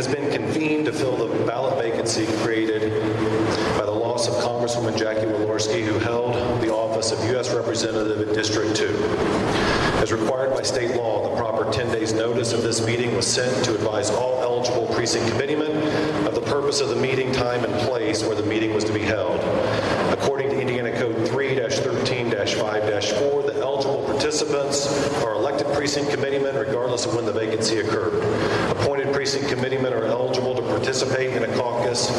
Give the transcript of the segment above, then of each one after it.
has been convened to fill the ballot vacancy created by the loss of Congresswoman Jackie Walorski, who held the office of U.S. Representative in District 2. As required by state law, the proper 10 days notice of this meeting was sent to advise all eligible precinct committeemen of the purpose of the meeting, time, and place where the meeting was to be held. According to Indiana Code 3-13-5-4, the eligible participants are elected precinct committeemen regardless of when the vacancy occurred. Precinct committeemen are eligible to participate in a caucus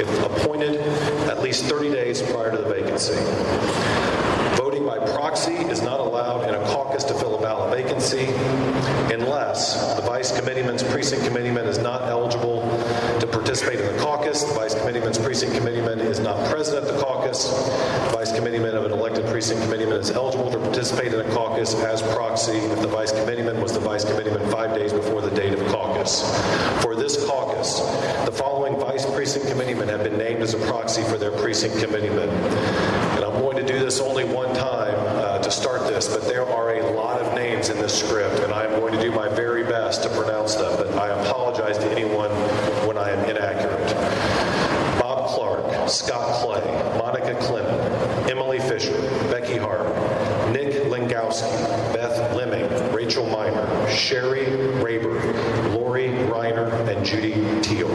if appointed at least 30 days prior to the vacancy. Voting by proxy is not allowed in a caucus to fill a ballot vacancy unless the vice committeeman's precinct committeeman is not eligible participate in the caucus, the vice committeeman's precinct committeeman is not present at the caucus, the vice committeeman of an elected precinct committeeman is eligible to participate in a caucus as proxy if the vice committeeman was the vice committeeman five days before the date of caucus. For this caucus, the following vice precinct committeemen have been named as a proxy for their precinct committeeman. And I'm going to do this only one time uh, to start this, but there are a lot of names in this script, and I'm going to do my very best to pronounce them, but I apologize to anyone when I am inaccurate. Bob Clark, Scott Clay, Monica Clement, Emily Fisher, Becky Hart, Nick Lingowski, Beth Lemming, Rachel Miner, Sherry Rayburn, Lori Reiner, and Judy Teal.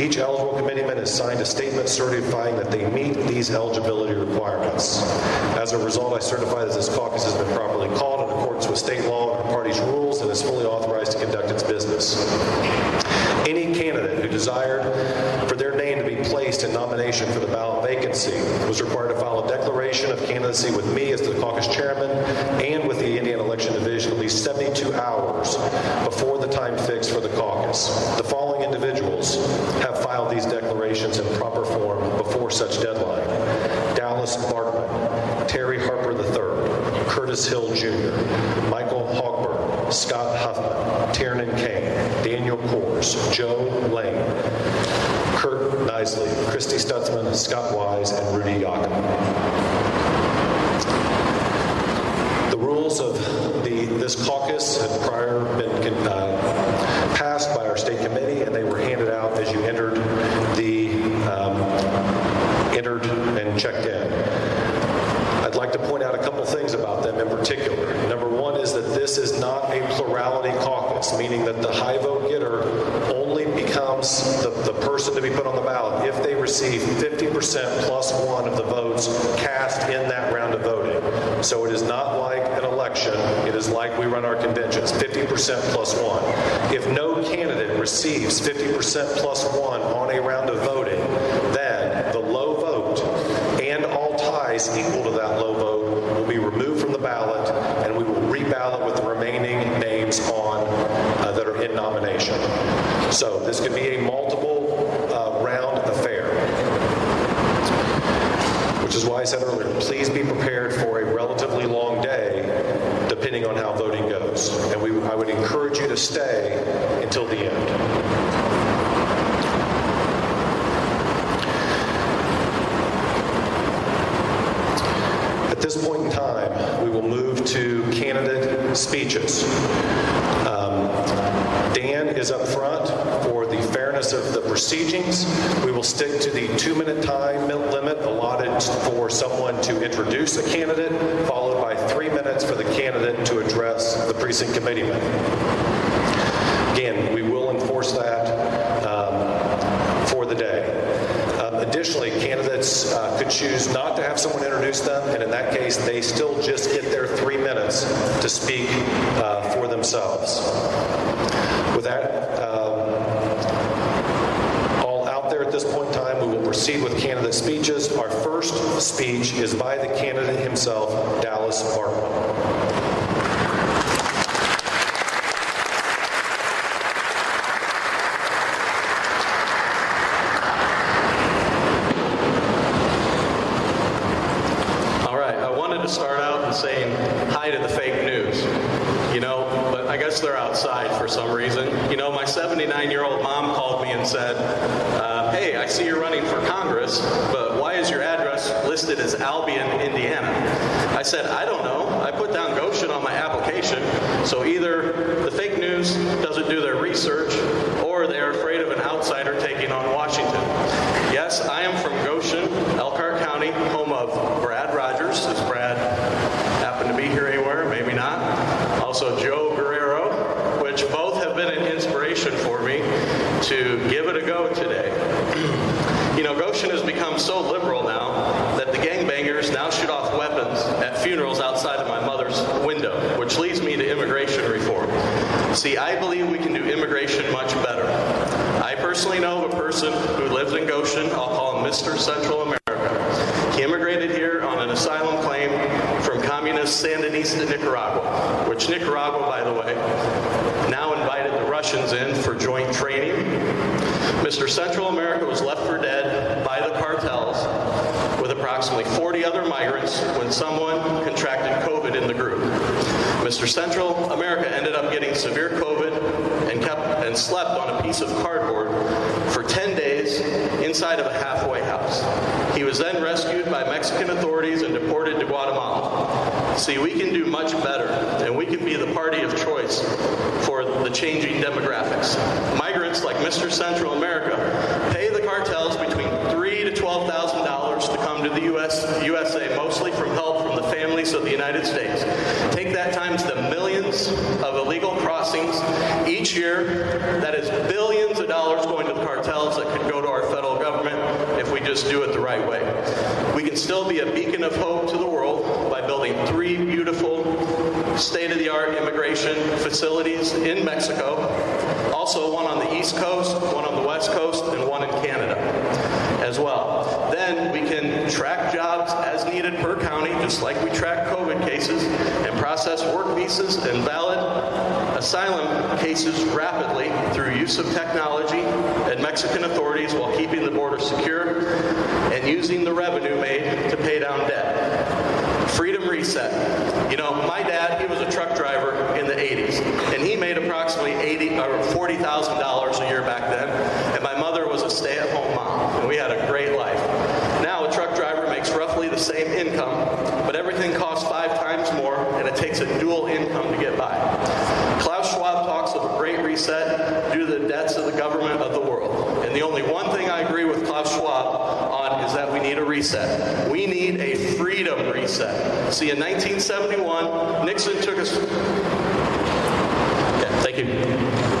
Each eligible committeeman has signed a statement certifying that they meet these eligibility requirements. As a result, I certify that this caucus has been properly called in accordance with state law and the party's rules and is fully authorized to conduct its business. Any candidate who desired for their name to be placed in nomination for the ballot vacancy was required to file a declaration of candidacy with me as the caucus chairman and with the Indiana Election Division at least 72 hours before the time fixed for the caucus. The following individuals have filed these declarations in proper form before such deadline. Dallas Bartman, Terry Harper III, Curtis Hill Jr., Michael Hogberg, Scott Huffman, Tiernan Kane, Daniel Kors, Joe Lane, Curt Nisly, Christy Stutzman, Scott Wise, and Rudy Yakym. The rules of the this caucus had prior been uh, passed by our state committee, and they were handed out as you entered the um, entered and checked in. I'd like to point out a couple things about them in particular. Number one is that this is not a plurality caucus, meaning that the high vote getter only becomes the, the person to be put on the ballot if they receive 50% plus one of the votes cast in that round of voting. So it is not like an election, it is like we run our conventions 50% plus one. If no candidate receives 50% plus one on a round of voting, then the low vote and all ties equal to that low vote will be removed from the ballot and we will reballot with the remaining names on uh, that are in nomination. So this could be a multiple uh, round affair. Which is why I said earlier, please be prepared for a relatively long day depending on how voting goes. And we, I would encourage you to stay until the end. At this point in time, we will move to candidate speeches. Um, Dan is up front for the fairness of the proceedings. We will stick to the two minute time for someone to introduce a candidate, followed by three minutes for the candidate to address the precinct committeeman. Again, we will enforce that um, for the day. Um, additionally, candidates uh, could choose not to have someone introduce them, and in that case, they still just get their three minutes to speak uh, for themselves. With that, um, all out there at this point in time, we will proceed with candidate speeches. Our first speech is by the candidate himself, Dallas Bartman. All right, I wanted to start out in saying hi to the fake news, you know, but I guess they're outside for some reason. You know, my 79 year old old mom called me and said, uh, Hey, I see you're running for Congress, but why is your address listed as Albion, Indiana? I said, I don't know. I put down Goshen on my application, so either the fake news doesn't do their research or they're afraid of an outsider taking on Washington. Yes, I am from Goshen, Elkhart County, home of Brad Rogers. Does Brad happen to be here anywhere? Maybe not. Also, Joe Guerrero, which both have been an inspiration for me to give it a go today. you know, Goshen has become so liberal now that the gangbangers now shoot off weapons at funerals outside of my mother's window, which leads me to immigration reform. See, I believe we can do immigration much better. I personally know of a person who lives in Goshen. I'll call him Mr. Central America. He immigrated here on an asylum claim from communist Sandinista Nicaragua, which Nicaragua, by the way, now invited the Russians in for joint training. Mr. Central America was left for dead by the cartels with approximately 40 other migrants when someone contracted COVID in the group. Mr. Central America ended up getting severe COVID and kept and slept on a piece of cardboard for 10 days inside of a halfway house. He was then rescued by Mexican authorities and deported to Guatemala. See, we can do much better, and we can be the party of choice for the changing demographics. Migrants like Mr. Central America pay the cartels between three to twelve thousand dollars to come to the U.S. USA, mostly from help from the families of the United States. Take that times the millions of illegal crossings each year. That is going the cartels that could go to our federal government if we just do it the right way. We can still be a beacon of hope to the world by building three beautiful state-of-the-art immigration facilities in Mexico. Also, one on the East Coast, one on the West Coast, and one in Canada as well. Then we can track jobs as needed per county, just like we track COVID cases, process work visas and valid asylum cases rapidly through use of technology and Mexican authorities while keeping the border secure and using the revenue made to pay down debt. Freedom Reset. You know, my dad, he was a truck driver in the 80s, and he made approximately 80 or $40,000 a year back then, and my mother was a stay-at-home mom, and we had a great life. Now a truck driver makes roughly the same income, but everything costs five times more, a dual income to get by. Klaus Schwab talks of a great reset due to the debts of the government of the world. And the only one thing I agree with Klaus Schwab on is that we need a reset. We need a freedom reset. See, in 1971, Nixon took us. Yeah, thank you.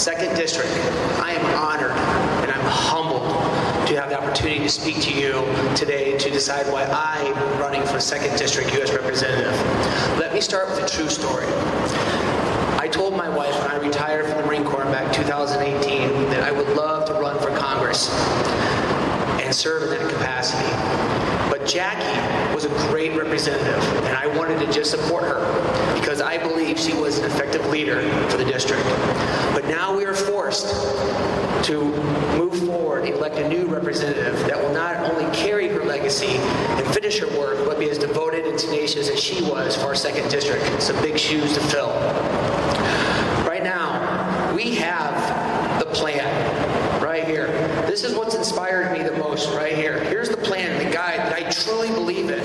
2nd District, I am honored and I'm humbled to have the opportunity to speak to you today to decide why I'm running for 2nd District U.S. Representative. Let me start with a true story. I told my wife when I retired from the Marine Corps back in 2018 that I would love to run for Congress and serve in that capacity. But Jackie was a great representative, and I wanted to just support her because I believe she was an effective leader for the district. But now we are forced to move forward, elect a new representative that will not only carry her legacy and finish her work, but be as devoted and tenacious as she was for our second district. Some big shoes to fill. Right now, we have the plan right here. This is what's inspired me the most right here. Here's the plan, the guide that I truly believe in.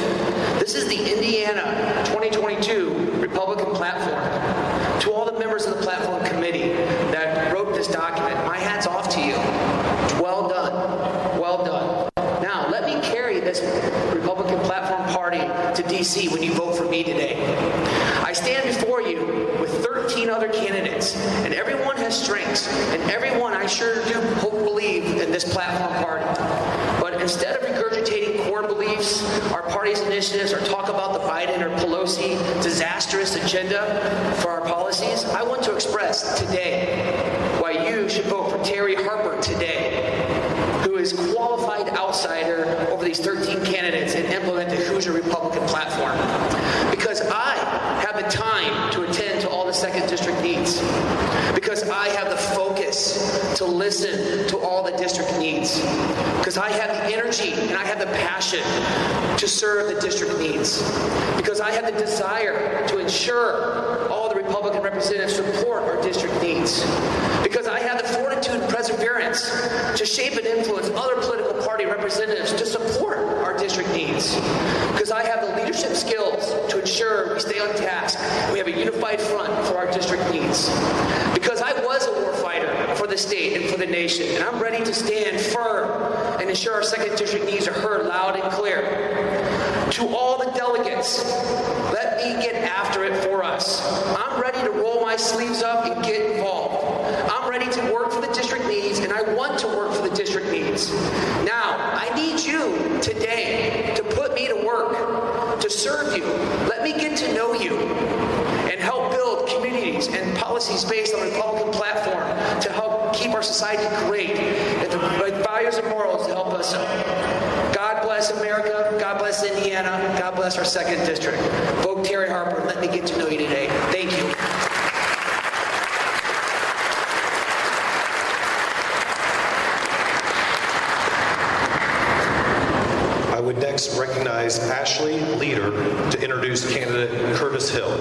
This is the Indiana 2022 Republican platform. To all the members of the platform committee that wrote this document, my hat's off to you. Well done. Well done. Now, let me carry this Republican platform party to D.C. when you vote for me today. I stand before you with 13 other candidates, and everyone has strengths, and everyone I sure do hope believe in this platform party. Instead of regurgitating core beliefs, our party's initiatives, or talk about the Biden or Pelosi disastrous agenda for our policies, I want to express today why you should vote for Terry Harper today who is qualified outsider over these 13 candidates and implement the Hoosier Republican platform. Because I have the time to attend to all the second district needs. Because I have the focus to listen to all the district needs. Because I have the energy and I have the passion to serve the district needs. Because I have the desire to ensure all the Republican representatives support our district needs. Because I have the fortitude perseverance to shape and influence other political party representatives to support our district needs. Because I have the leadership skills to ensure we stay on task. We have a unified front for our district needs. Because I was a warfighter for the state and for the nation, and I'm ready to stand firm and ensure our second district needs are heard loud and clear. To all the delegates, let me get after it for us. I'm ready to roll my sleeves up and get involved. Ready to work for the district needs, and I want to work for the district needs. Now, I need you today to put me to work, to serve you. Let me get to know you and help build communities and policies based on the Republican platform to help keep our society great and the values and morals to help us. God bless America. God bless Indiana. God bless our second district. Vote Terry Harper. Let me get to know you today. Thank you. Next recognize Ashley Leader to introduce candidate Curtis Hill.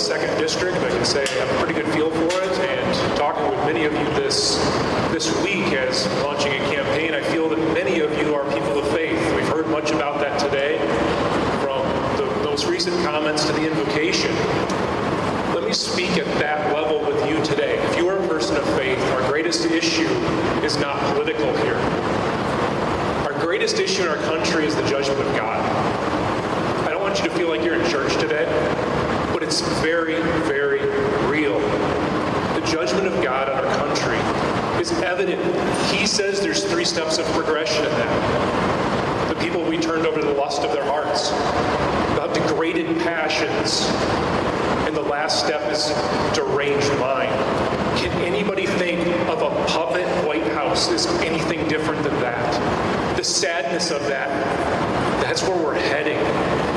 second district. I can say I have a pretty good feel for it. And talking with many of you this this week as launching a campaign, I feel that many of you are people of faith. We've heard much about that today, from the most recent comments to the invocation. Let me speak at that level with you today. If you are a person of faith, our greatest issue is not political here. Our greatest issue in our country is the judgment of God. I don't want you to feel like you're in church today. It's very, very real. The judgment of God on our country is evident. He says there's three steps of progression in that. The people we turned over to the lust of their hearts, about degraded passions, and the last step is deranged mind. Can anybody think of a puppet White House as anything different than that? The sadness of that. That's where we're heading.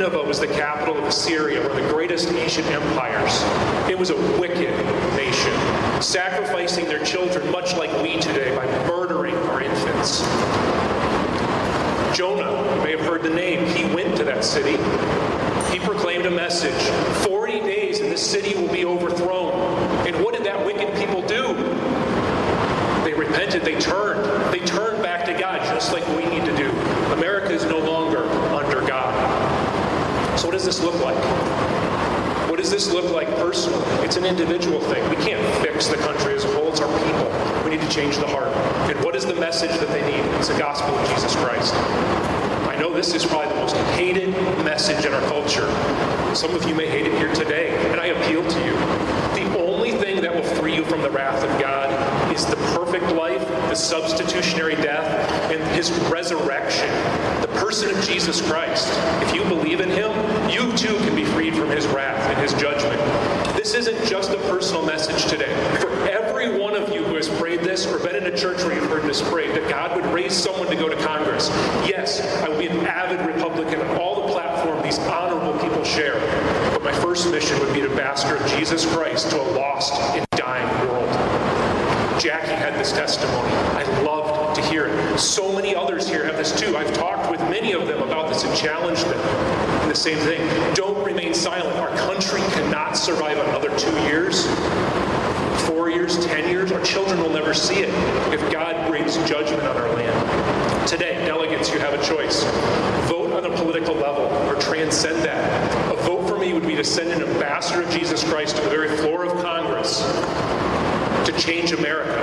Nineveh was the capital of Assyria, one of the greatest ancient empires. It was a wicked nation, sacrificing their children much like we today by murdering our infants. Jonah, you may have heard the name, he went to that city. He proclaimed a message 40 days and this city will be overthrown. And what did that wicked people do? They repented, they turned. They turned back to God, just like we need to do. America is no longer under God. So, what does this look like? What does this look like personally? It's an individual thing. We can't fix the country as a whole, it's our people. We need to change the heart. And what is the message that they need? It's the gospel of Jesus Christ. I know this is probably the most hated message in our culture. Some of you may hate it here today, and I appeal to you. The only thing that will free you from the wrath of God perfect life, the substitutionary death, and his resurrection. The person of Jesus Christ. If you believe in him, you too can be freed from his wrath and his judgment. This isn't just a personal message today. For every one of you who has prayed this or been in a church where you've heard this prayed, that God would raise someone to go to Congress. Yes, I will be an avid Republican on all the platform these honorable people share. But my first mission would be to ambassador of Jesus Christ to a lost and dying. Jackie had this testimony. I loved to hear it. So many others here have this too. I've talked with many of them about this and challenged them. And the same thing. Don't remain silent. Our country cannot survive another two years, four years, ten years. Our children will never see it if God brings judgment on our land. Today, delegates, you have a choice. Vote on a political level or transcend that. A vote for me would be to send an ambassador of Jesus Christ to the very floor of Congress to change America.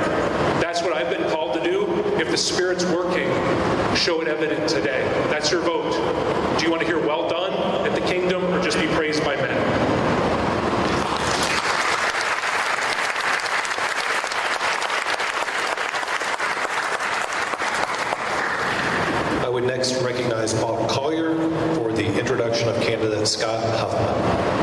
That's what I've been called to do. If the Spirit's working, show it evident today. That's your vote. Do you want to hear well done at the kingdom or just be praised by men? I would next recognize Bob Collier for the introduction of candidate Scott Huffman.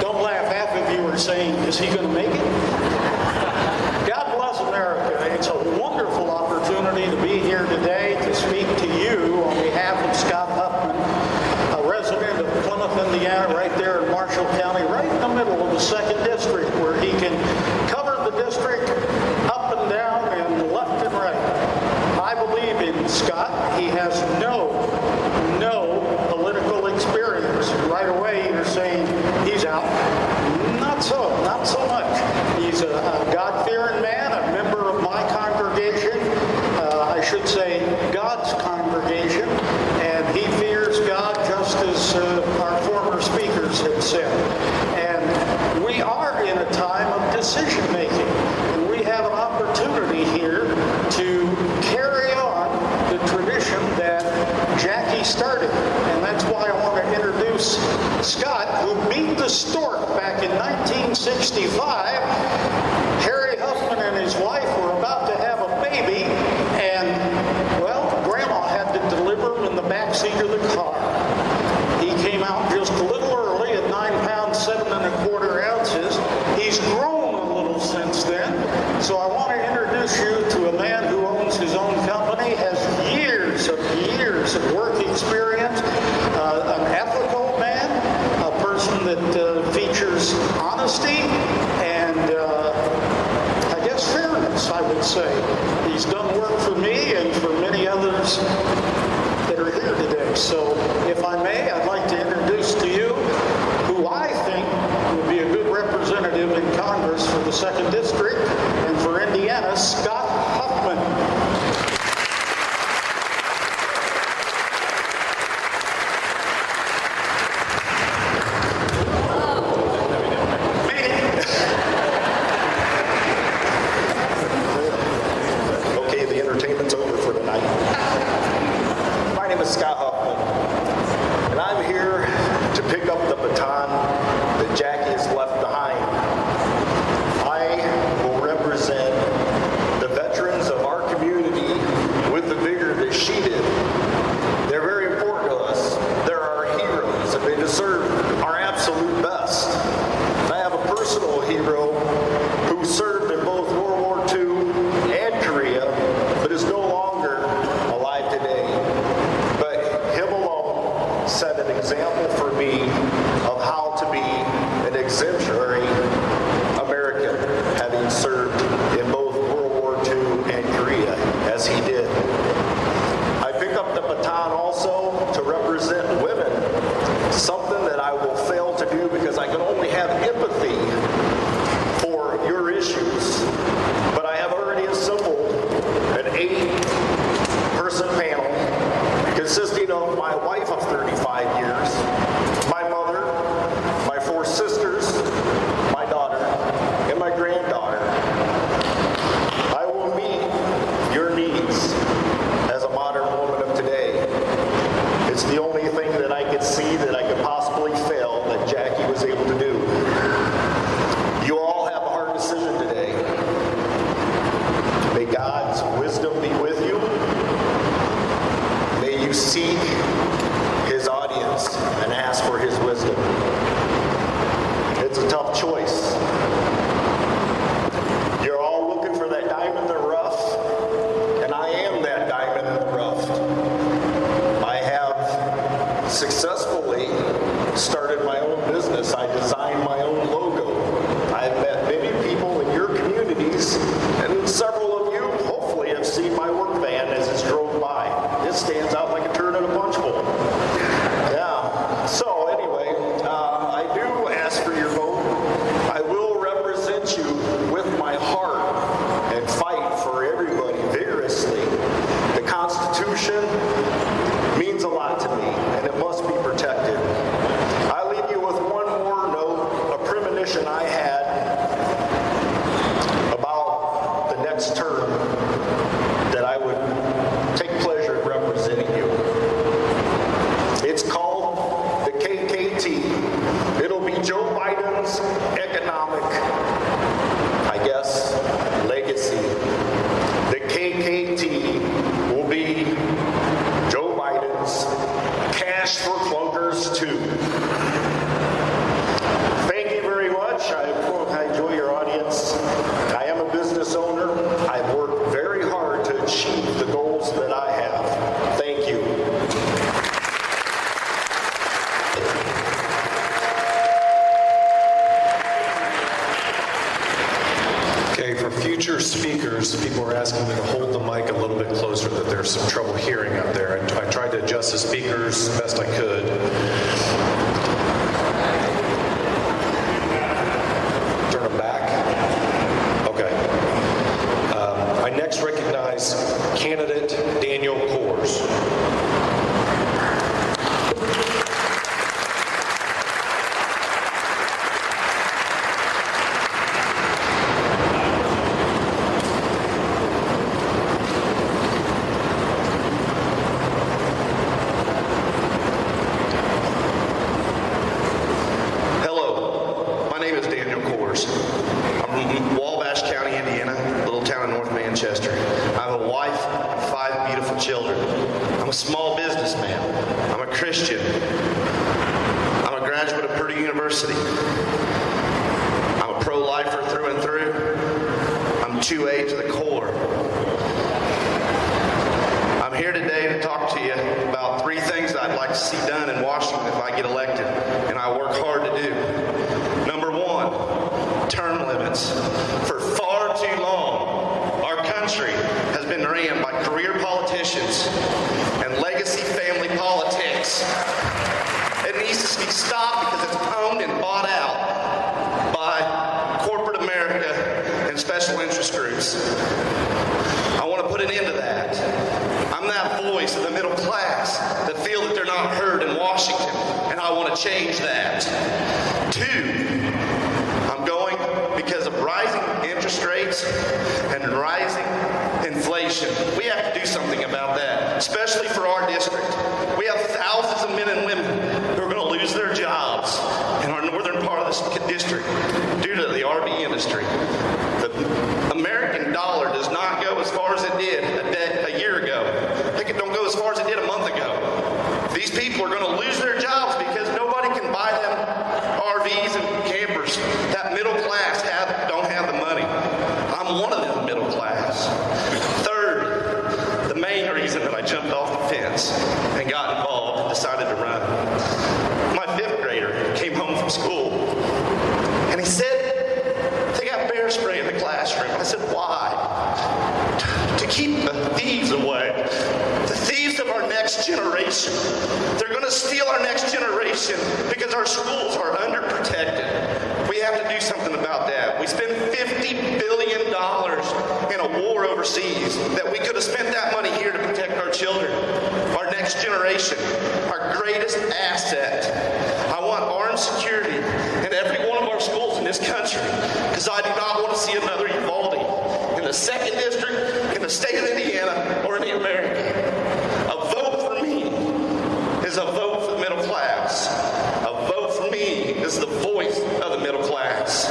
Don't laugh. Half of you are saying, is he going to make it? God bless America. It's a wonderful opportunity to be here today to speak to you on behalf of Scott Huffman, a resident of Plymouth, Indiana, right there in Marshall County, right in the middle of the second district, where he can cover the district up and down and left and right. I believe in Scott. He has no, no political experience. Right away, you're saying he's out. Not so, not so much. He's a, a God-fearing man, a member of my congregation. Uh, I should say God's congregation, and he fears God just as uh, our former speakers have said. And we are in a time of decision making, and we have an opportunity here to carry on the tradition that Started. And that's why I want to introduce Scott, who beat the stork back in 1965. people are asking me to hold the mic a little bit closer, that there's some trouble hearing out there. and I tried to adjust the speakers best I could. Don't go as far as it did a month ago. These people are going to lose their jobs because our schools are underprotected. We have to do something about that. We spend $50 billion in a war overseas that we could have spent that money here to protect our children, our next generation, our greatest asset. I want armed security in every one of our schools in this country because I do not want to see another Uvalde in the second district, in the state of Indiana, or in the America. A vote for me is a vote for the middle class. A vote for me is the voice of the middle class.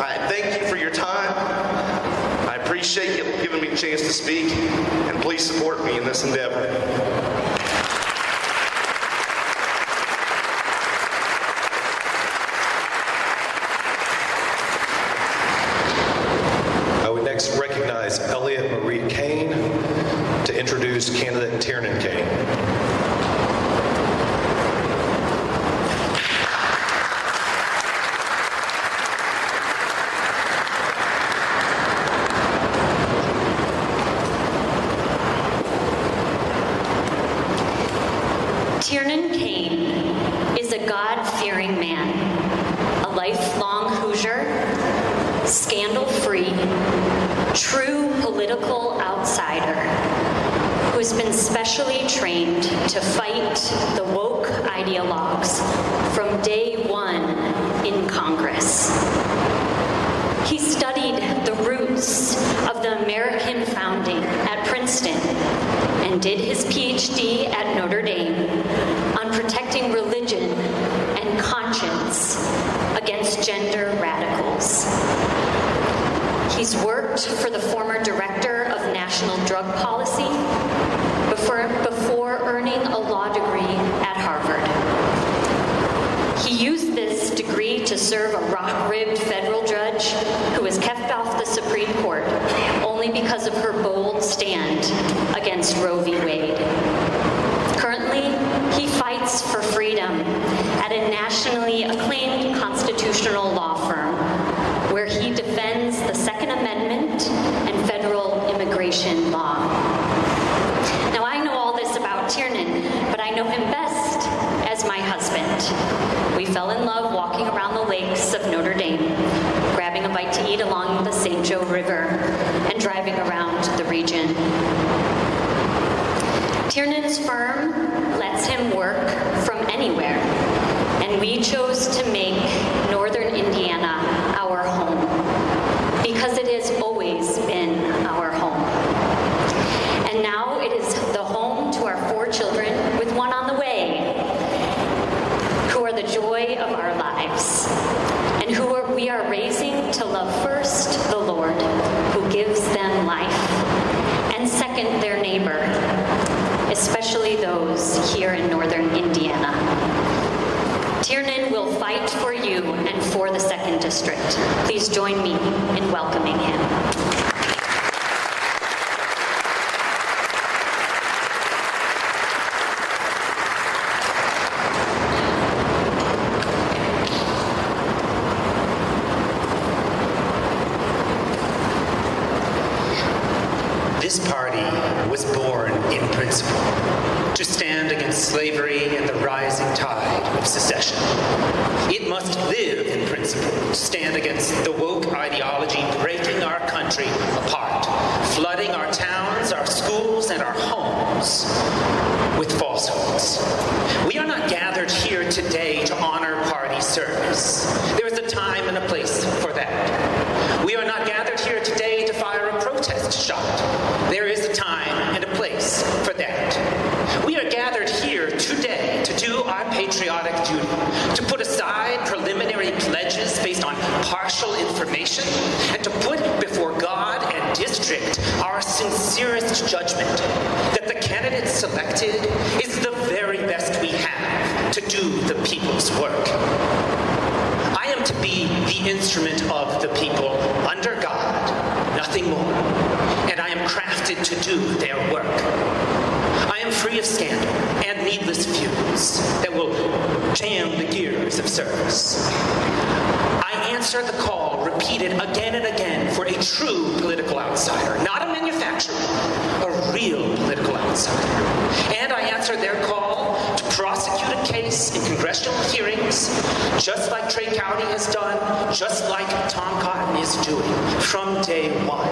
I thank you for your time. I appreciate me a chance to speak, and please support me in this endeavor. I would next recognize Elliot Marie Kane to introduce candidate Tiernan Kane. Tiernan Kane is a God fearing man, a lifelong Hoosier, scandal free, true political outsider who has been specially trained to fight the woke ideologues from day one in Congress. He studied the roots of the American founding at Princeton and did his PhD at Notre Dame on protecting religion and conscience against gender radicals. He's worked for the former director of national drug policy before, before earning a law degree at Harvard. He used this degree to serve a rock ribbed federal judge who was kept off the Supreme Court only because of her bold stand against Roe v. Wade. Currently, he fights for freedom at a nationally acclaimed constitutional law firm where he defends the Second Amendment and federal immigration law. Now, I know all this about Tiernan, but I know him best as my husband. We fell in love walking around the lakes of Notre Dame, grabbing a bite to eat along the St. Joe River, and driving around the region. Tiernan's firm lets him work from anywhere, and we chose to make Northern Indiana our home because it has always been our home. And now it is the home to our four children, with one on the way, who are the joy of our lives, and who are, we are raising to love first the Lord, who gives them life, and second, their neighbor, especially those here in northern Indiana. Tiernan will fight for you and for the second district. Please join me in welcoming him. This party was born in principle to stand against slavery and the rising tide of secession. It must live in principle to stand against the woke ideology breaking our country apart, flooding our towns, our schools, and our homes with falsehoods. We are not gathered here today to honor party service. There is a time and a place for that. We are not gathered here today to fire a protest shot. There is a time and a place for that. We are gathered here today to do our patriotic duty, to put aside preliminary pledges based on partial information, and to put before God and district our sincerest judgment that the candidate selected is the very best we have to do the people's work. I am to be the instrument of the people under God, nothing more. And I am crafted to do their work. I am free of scandal and needless feuds that will jam the gears of service. I answer the call repeated again and again for a true political outsider, manufacturer, a real political outsider. And I answer their call to prosecute a case in congressional hearings, just like Trey Gowdy has done, just like Tom Cotton is doing from day one.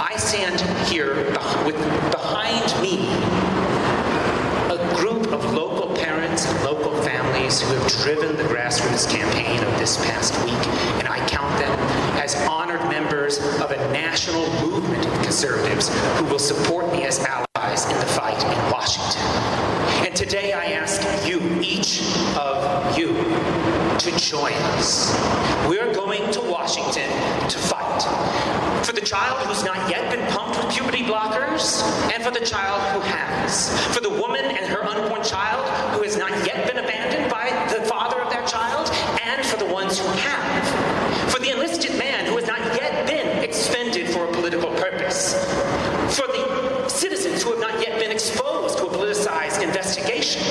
I stand here with behind me a group of local parents and local families who have driven the grassroots campaign of this past week, and I count them honored members of a national movement of conservatives who will support me as allies in the fight in Washington. And today I ask you, each of you, to join us. We're going to Washington to fight for the child who's not yet been pumped with puberty blockers, and for the child who has. For the woman and her unborn child who has not yet been abandoned by the father of that child, and for the ones who have. For the enlisted man who has not yet been expended for a political purpose. For the citizens who have not yet been exposed investigation.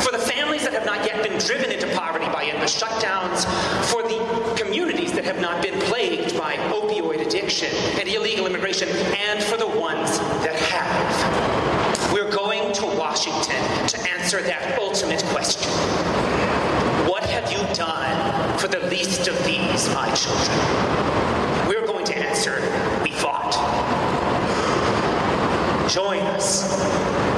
For the families that have not yet been driven into poverty by endless shutdowns. For the communities that have not been plagued by opioid addiction and illegal immigration. And for the ones that have. We're going to Washington to answer that ultimate question. What have you done for the least of these, my children? We're going to answer, we fought. Join us.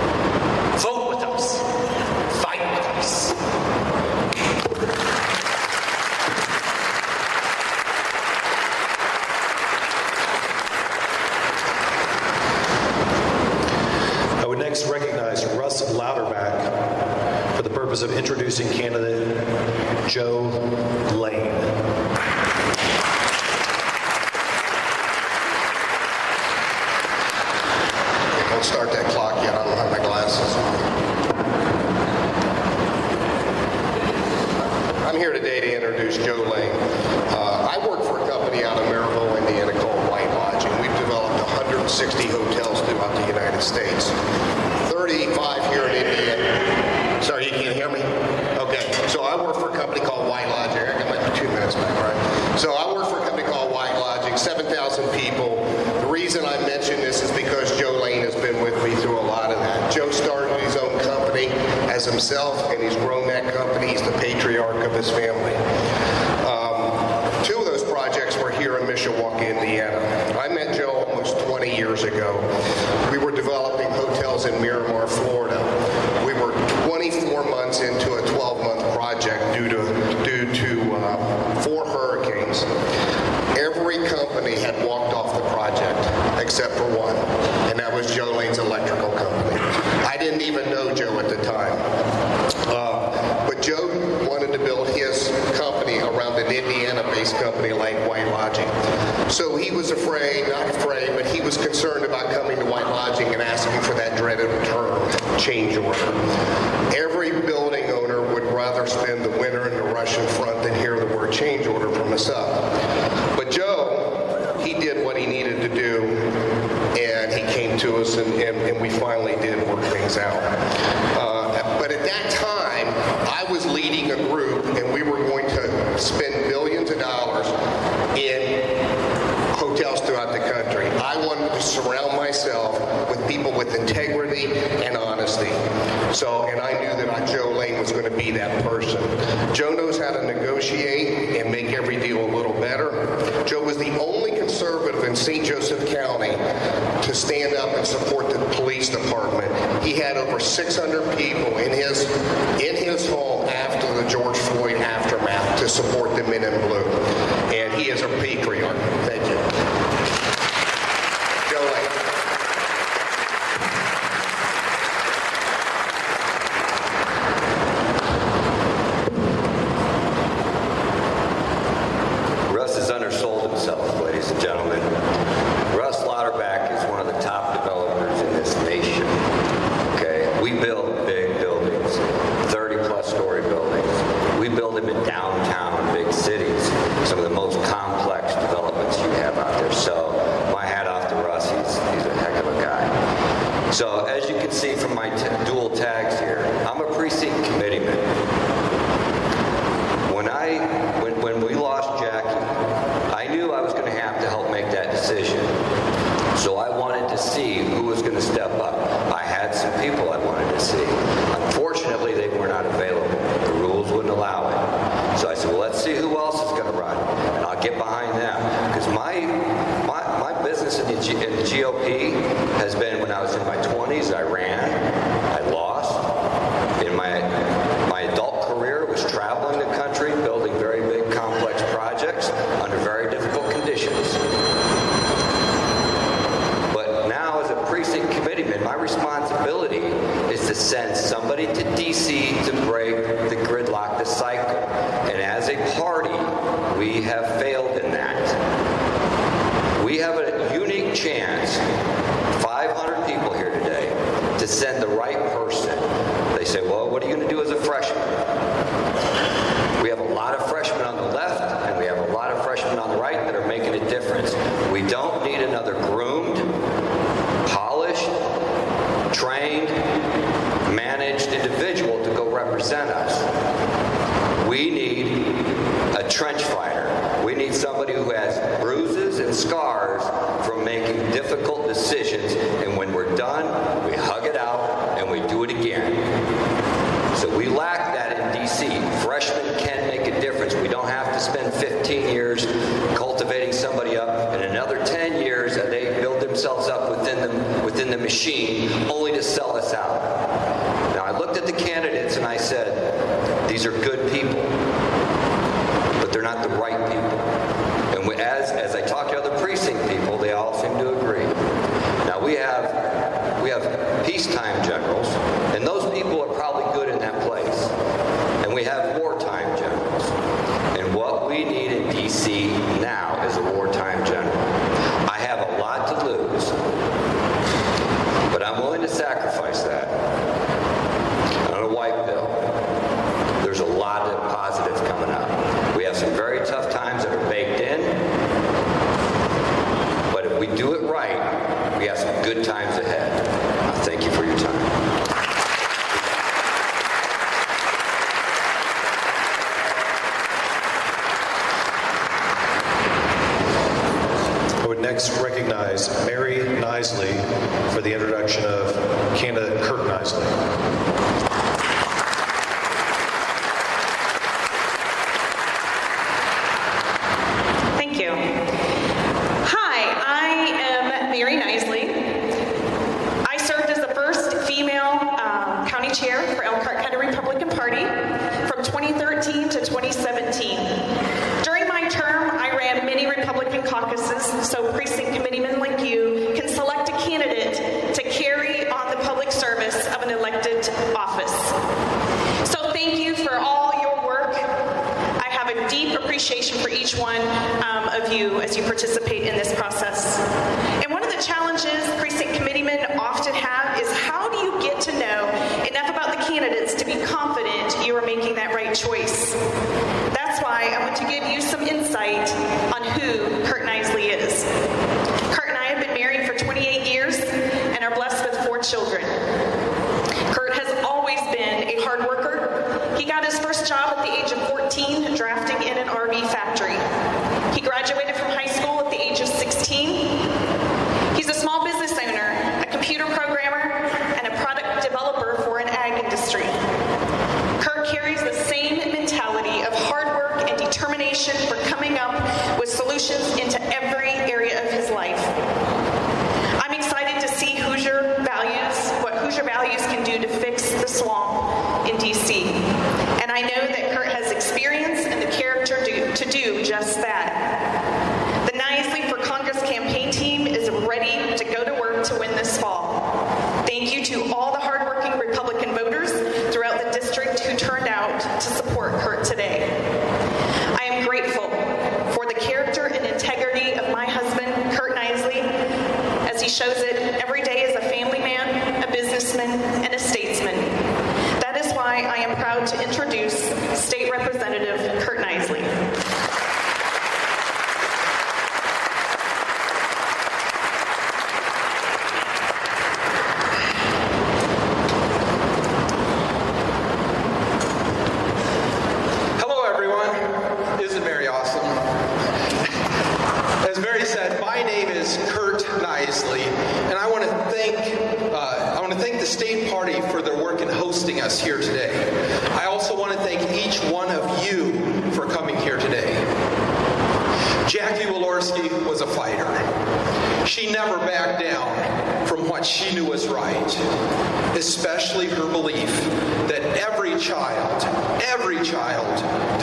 So he was afraid, not afraid, but he was concerned about coming to White Lodging and asking for that dreaded term, change order. Every building owner would rather spend the winter in the Russian front than hear the word change order from us up. But Joe, he did what he needed to do, and he came to us, and, and, and we finally did work things out. Uh, but at that time, I was leading a group, and we were going to spend billions of dollars in hotels throughout the country. I wanted to surround myself with people with integrity and honesty. So, and I knew that I, Joe Lane was going to be that person. Joe knows how to negotiate and make every deal a little better. Joe was the only conservative in St. Joseph County to stand up and support the police department. He had over 600 people in his in his home after the George Floyd aftermath to support the men in blue. And he is a patriarch. country, built ですね。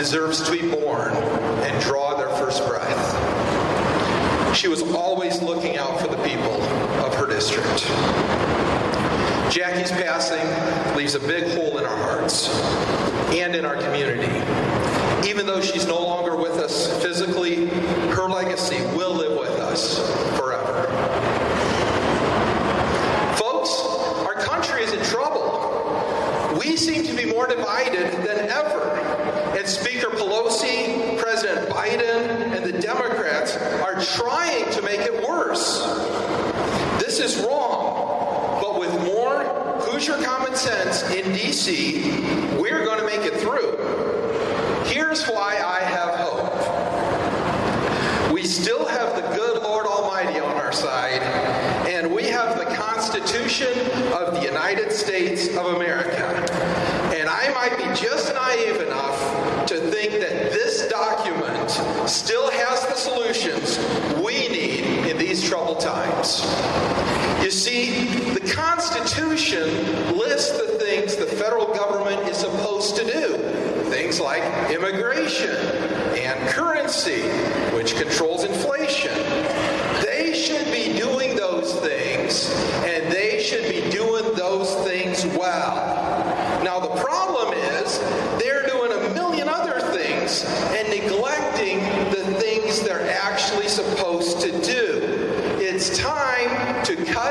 deserves to be born and draw their first breath. She was always looking out for the people of her district. Jackie's passing leaves a big hole in our hearts and in our community. Even though she's no longer with us physically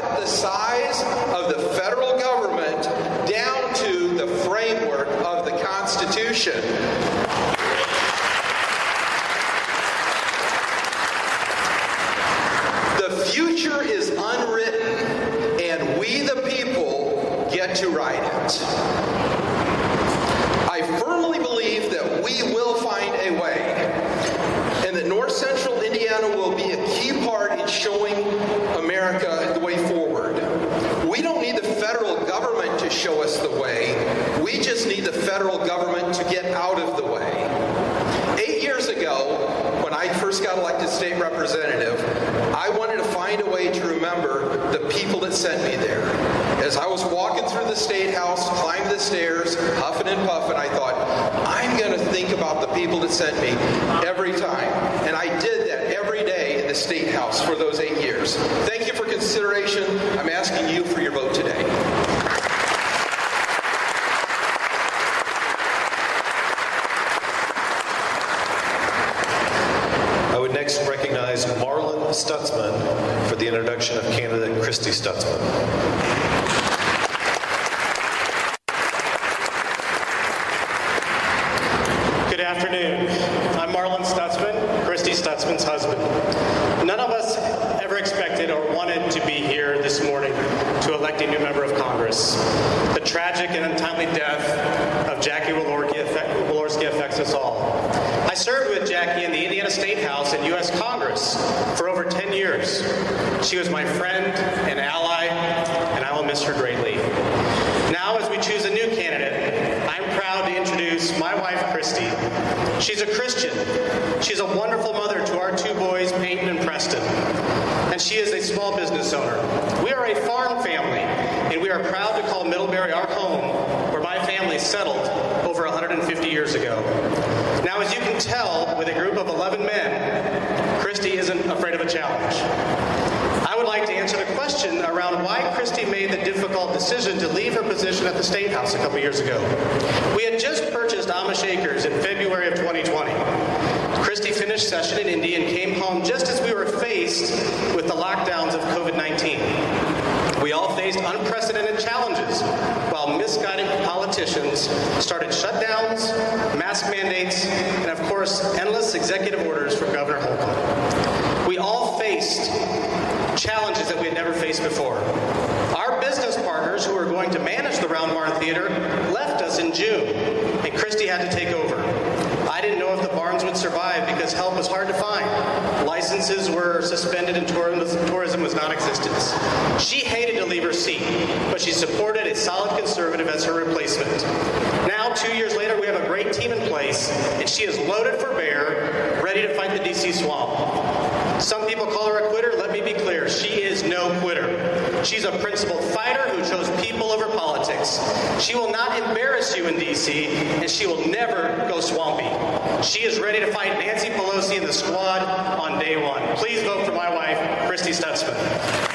cut the size of the federal government down to the framework of the Constitution. The future is unwritten, and we, the people, get to write it. I firmly believe that we will find a way, and that North Central Indiana will be a key part in showing America the way forward. We don't need the federal government to show us the way, we just need the federal government to get out of the way. Eight years ago, when I first got elected state representative, I wanted to find a way to remember the people that sent me there. As I was walking through the state house, climbed the stairs, huffing and puffing, I thought, I'm going to think about the people that sent me every time. And I did that every day in the state house for those eight years. Thank you for consideration. I'm asking you for your vote today. I would next recognize Marlon Stutzman for the introduction of candidate Christy Stutzman. Good afternoon. I'm Marlon Stutzman, Christy Stutzman's husband. None of us ever expected or wanted to be here this morning to elect a new member of Congress. The tragic and untimely death of Jackie Walorski affect- Walorski affects us all. I served with Jackie in the Indiana State House and U.S. Congress for over 10 years. She was my friend and ally, and I will miss her greatly. Now, as we choose a new candidate, I'm proud to introduce my wife, Christy. She's a Christian. She's a wonderful mother to our two boys, Peyton and Preston. And she is a small business owner. We are a farm family, and we are proud to call Middlebury our home, family settled over 150 years ago. Now, as you can tell, with a group of 11 men, Christy isn't afraid of a challenge. I would like to answer the question around why Christy made the difficult decision to leave her position at the State House a couple years ago. We had just purchased Amish Acres in February of 2020. Christy finished session in Indy and came home just as we were faced with the lockdowns of COVID 19. We all faced unprecedented challenges while misguided politicians started shutdowns, mask mandates, and of course, endless executive orders from Governor Holcomb. We all faced challenges that we had never faced before. Our business partners who were going to manage the Round Barn Theater left us in June, and Christy had to take over. Didn't know if the barns would survive because help was hard to find. Licenses were suspended and tourism was non-existent. She hated to leave her seat, but she supported a solid conservative as her replacement. Now, two years later, we have a great team in place, and she is loaded for bear, ready to fight the DC swamp. Some people call her a quitter. Let me be clear. She is no quitter. She's a principled fighter who chose people over politics. She will not embarrass you in D.C., and she will never go swampy. She is ready to fight Nancy Pelosi and the squad on day one. Please vote for my wife, Christy Stutzman.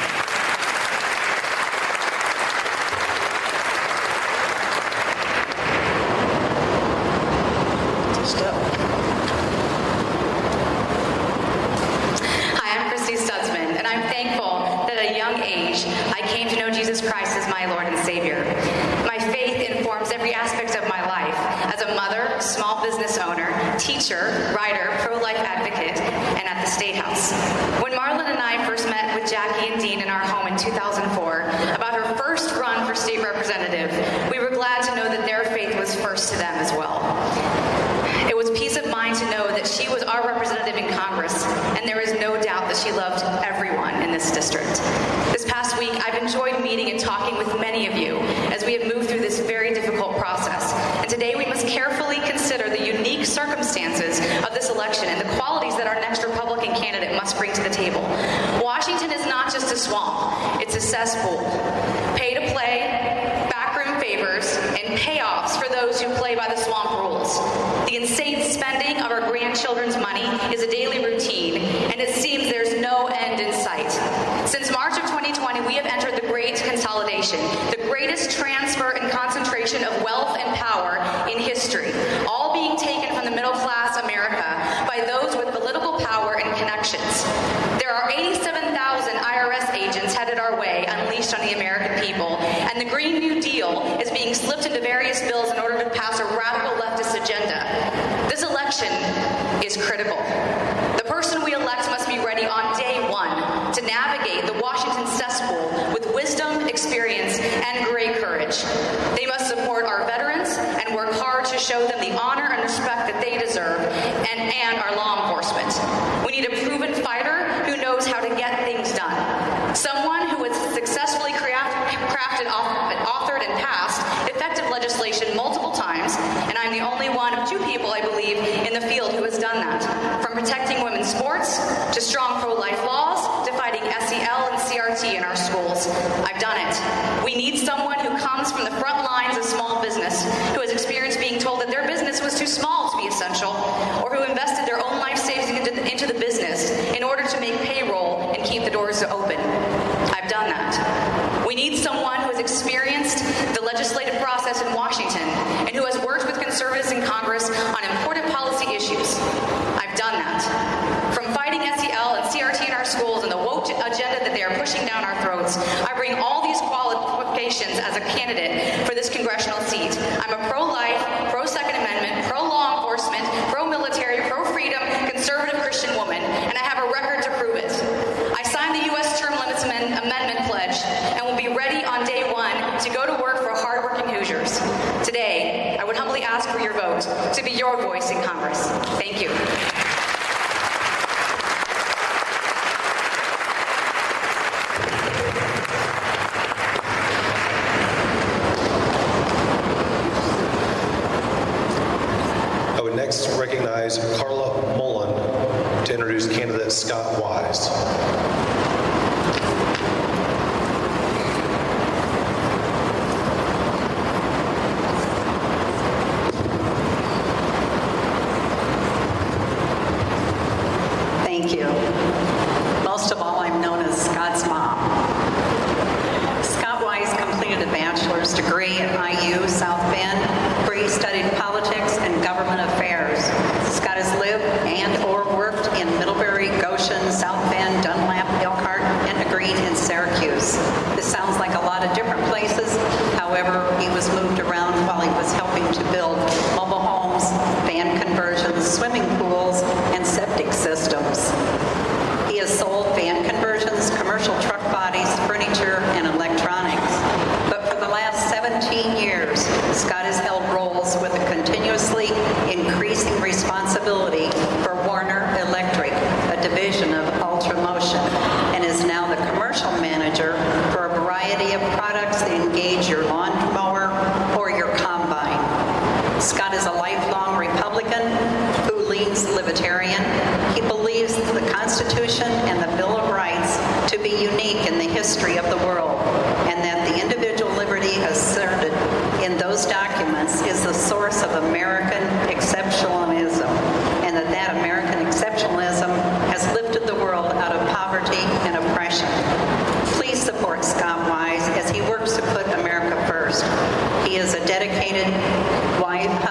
teacher, writer, pro life advocate, and at the State House. When Marlon and I first met with Jackie and Dean in our home in 2004 about her first run for state representative, we were glad to know that their faith was first to them as well. It was peace of mind to know that she was our representative in Congress, and there is no doubt that she loved everyone in this district. This past week, I've enjoyed meeting and talking with many of you as we have moved through this very difficult process, and today we must carefully successful.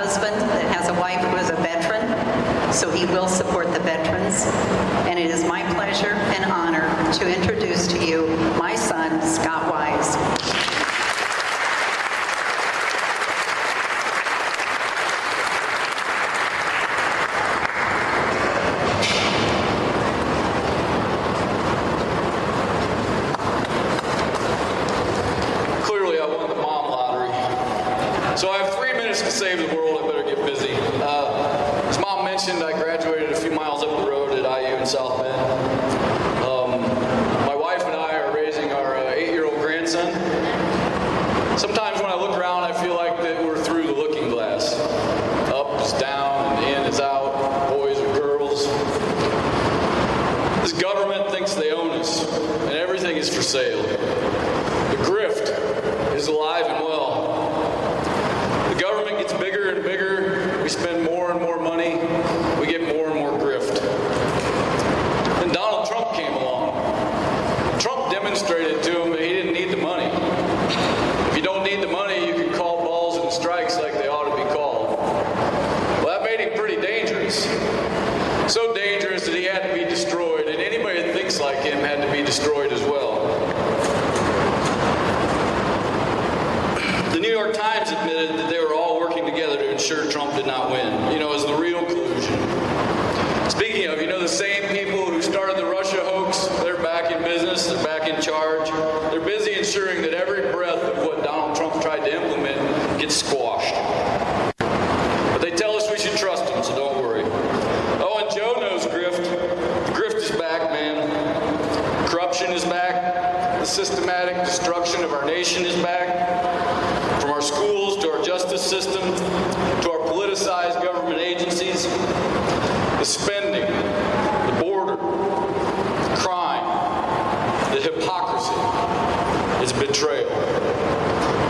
husband that has a wife who is a veteran, so he will support the veterans. And it is my pleasure and honor to introduce to you my son, Scott Wise.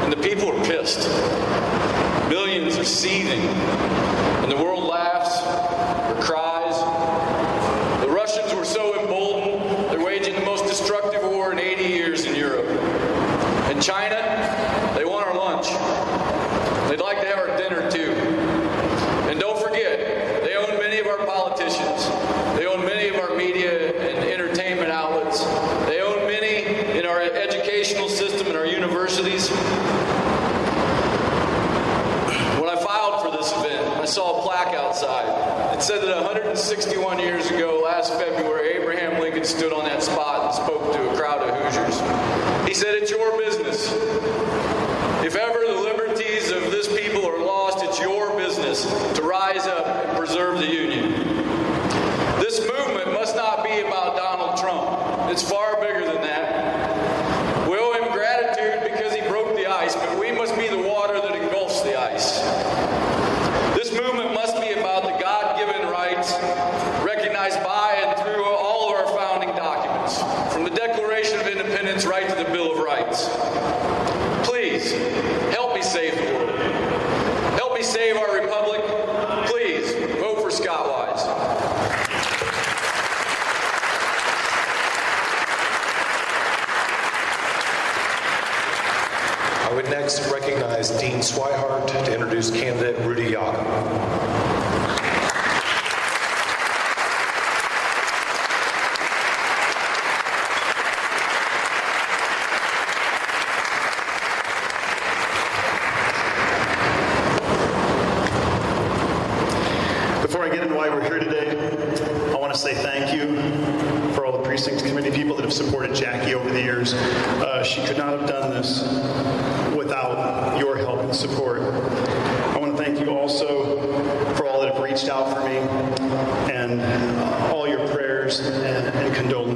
And the people are pissed. Millions are seething. And the world laughs or cries.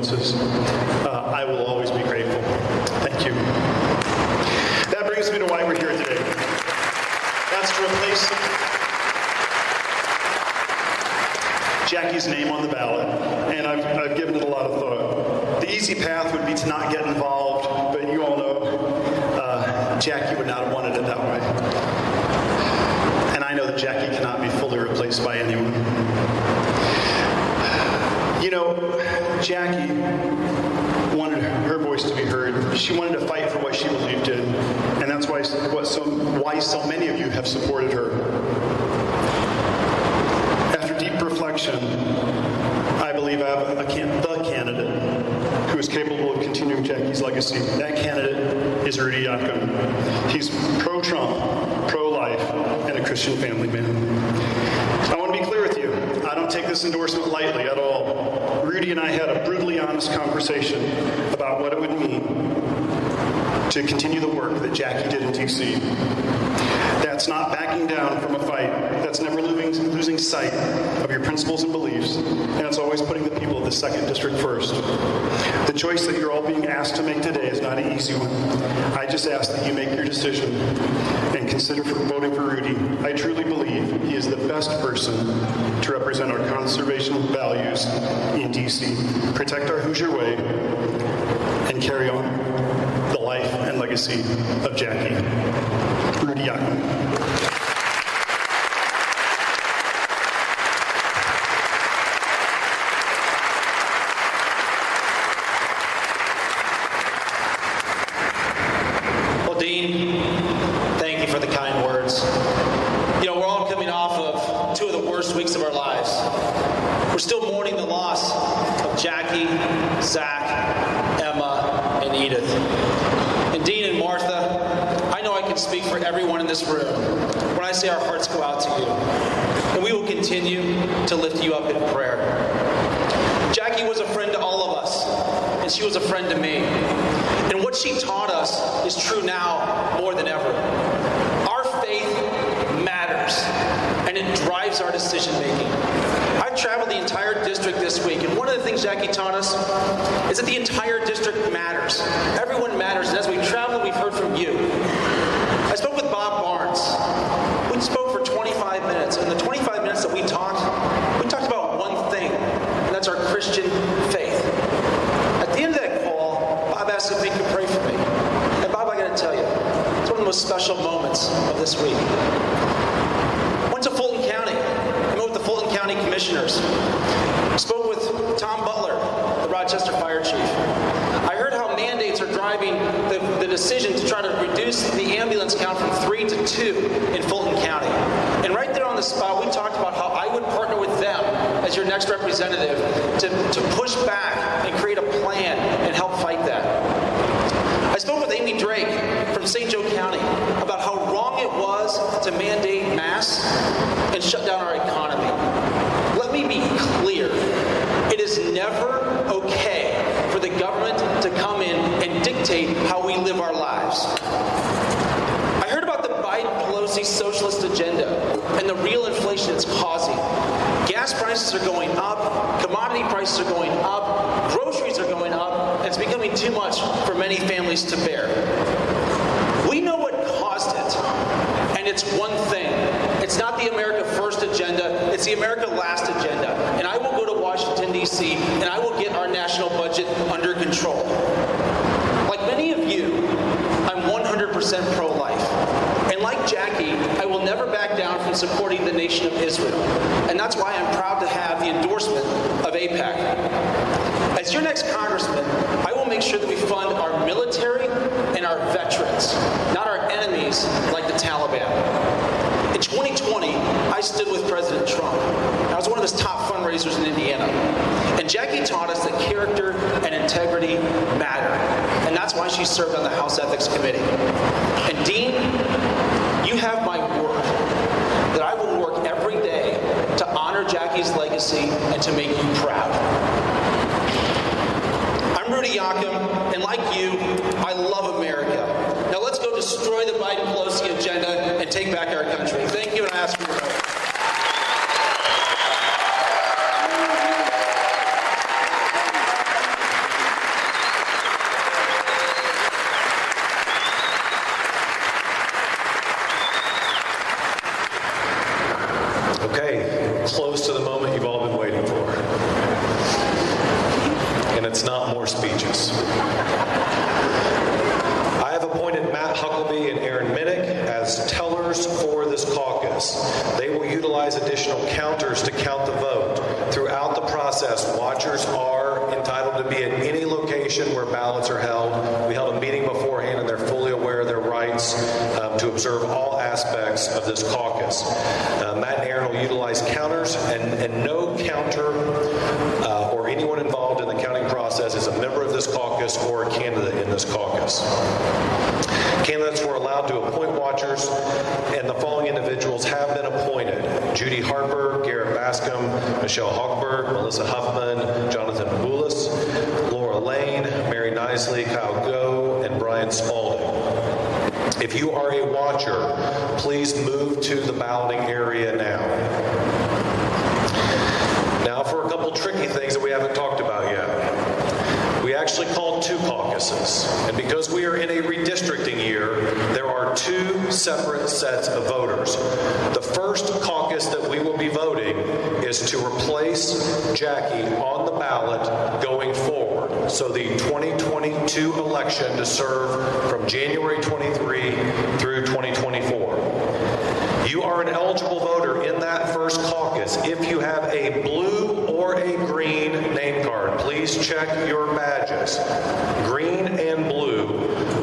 influences. Uh, I will always be grateful. Thank you. That brings me to why we're here today. That's to replace Jackie's name on the ballot, and I've, I've given it a lot of thought. The easy path would be to not get involved, but you all know uh, Jackie would not have wanted it that way. And I know that Jackie cannot be fully replaced by anyone. You know, Jackie voice to be heard. She wanted to fight for what she believed in, and that's why what so, why so many of you have supported her. After deep reflection, I believe I have a, a, the candidate who is capable of continuing Jackie's legacy. That candidate is Rudy Yakym. He's pro-Trump, pro-life, and a Christian family man. I want to be clear with you. I don't take this endorsement lightly at all. Rudy and I had a brutally honest conversation about what it would mean to continue the work that Jackie did in DC. That's not backing down from a fight. That's never losing, losing sight of your principles and beliefs. And it's always putting the people of the second district first. The choice that you're all being asked to make today is not an easy one. I just ask that you make your decision consider voting for Rudy. I truly believe he is the best person to represent our conservation values in DC. Protect our Hoosier way and carry on the life and legacy of Jackie. Rudy Yakym. Well, Dean, thank you for the kind words. You know, we're all coming off of two of the worst weeks of our lives. We're still mourning the loss of Jackie, Zach, Emma, and Edith. And Dean and Martha, I know I can speak for everyone in this room when I say our hearts go out to you. And we continue to lift you up in prayer. Jackie was a friend to all of us, and she was a friend to me. And what she taught us is true now more than ever. Our faith matters, and it drives our decision making. I've traveled the entire district this week, and one of the things Jackie taught us is that the entire district matters. Everyone matters, and as we travel, we've heard from you. I spoke with Bob Barnes. We spoke for 25 minutes, and the 25 minutes that we talked, we talked about one thing, and that's our Christian faith. At the end of that call, Bob asked if he could pray for me. And Bob, I got to tell you, it's one of the most special moments of this week. Went to Fulton County. Met with the Fulton County commissioners. Spoke with Tom Butler, the Rochester fire chief. I heard how mandates are driving the, the decision to try to reduce the ambulance count from three to two in Fulton County. And right there on the spot, we talked about how I would partner with them as your next representative to, to push back and create a plan and help fight that. I spoke with Amy Drake from St. Joe County about how wrong it was to mandate masks and shut down our economy. Let me be clear. It is never okay for the government to come in and dictate how we live our lives. I heard about the Biden Pelosi socialist agenda and the real inflation it's causing. Gas prices are going up, commodity prices are going up, groceries are going up, and it's becoming too much for many families to bear. We know what caused it, and it's one thing. It's not the America First agenda, it's the America Last agenda. And I will go to Washington, D.C., and I will get our national budget under control. Like many of you, I'm 100% pro life. And like Jackie, I will never back down from supporting the nation of Israel. And that's why I'm proud to have the endorsement of AIPAC. As your next congressman, I will make sure that we fund our military and our veterans, not our enemies like the Taliban. In 2020, I stood with President Trump. I was one of his top fundraisers in Indiana. And Jackie taught us that character and integrity matter. And that's why she served on the House Ethics Committee. And Dean, you have my word that I will work every day to honor Jackie's legacy and to make you proud. I'm Rudy Yakym, and like you, I love America. Now let's go destroy the Biden Pelosi agenda and take back our country. Thank you, and I ask for your vote. Okay, close to the moment you've all been waiting for. And it's not more speeches. I have appointed Matt Huckleby and Aaron Minnick as tellers for this caucus. They will utilize additional counters to count the vote. Throughout the process, watchers are entitled to be at any location where ballots are held. We held a meeting beforehand and they're fully aware of their rights um, to observe all aspects of this caucus. Uh, Matt and Aaron will utilize counters, and, and no counter uh, or anyone involved in the counting process is a member of this caucus or a candidate in this caucus. Candidates were allowed to appoint watchers, and the following individuals have been appointed Judy Harper, Garrett Bascom, Michelle Hochberg, Melissa Huffman, Jonathan Boulis, Laura Lane, Mary Nisly, Kyle Go, and Brian Spalding. If you are a watcher, please move to the balloting area. Now, for a couple tricky things that we haven't talked about yet. We actually called two caucuses, and because we are in a redistricting year, there are two separate sets of voters. The first caucus that we will be voting is to replace Jackie on the ballot going forward. So the 2022 election to serve from January 23 through 2024. You are an eligible voter in that first caucus if you have a blue or a green name card. Please check your badges. Green and blue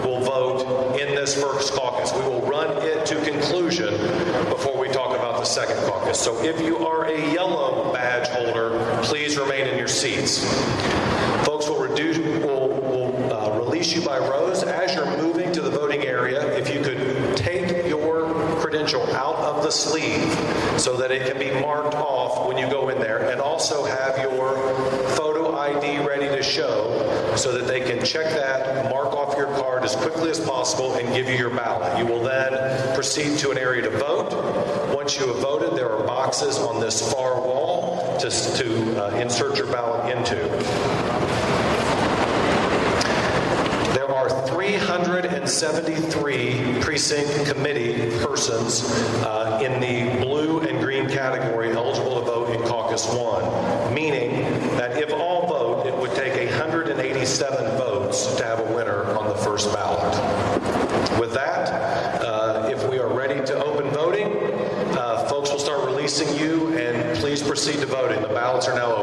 will vote in this first caucus. We will run it to conclusion before we talk about the second caucus. So if you are a yellow badge holder, please remain in your seats. Folks will reduce will, uh, release you by rows as you're moving to the voting area. If you could take your credential out of the sleeve so that it can be marked off when you go in there, and also have your photo ID ready to show so that they can check that, mark off your card as quickly as possible, and give you your ballot. You will then proceed to an area to vote. Once you have voted, there are boxes on this far wall to, to uh, insert your ballot into. There are 373 precinct committee persons uh, in the blue and green category eligible to vote in caucus one, meaning that if all vote, it would take 187 votes to have a winner on the first ballot. With that, uh, if we are ready to open voting, uh, folks will start releasing you, and please proceed to voting. The ballots are now open.